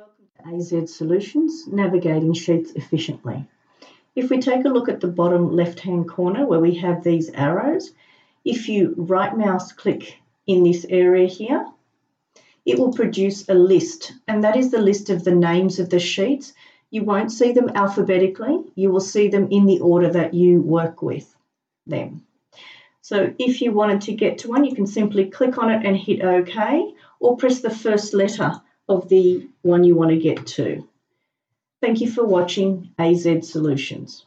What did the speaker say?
Welcome to AZ Solutions, navigating sheets efficiently. If we take a look at the bottom left hand corner where we have these arrows, if you right mouse click in this area here, it will produce a list, and that is the list of the names of the sheets. You won't see them alphabetically, you will see them in the order that you work with them. So if you wanted to get to one, you can simply click on it and hit OK, or press the first letter of the one you want to get to. Thank you for watching AZ Solutions.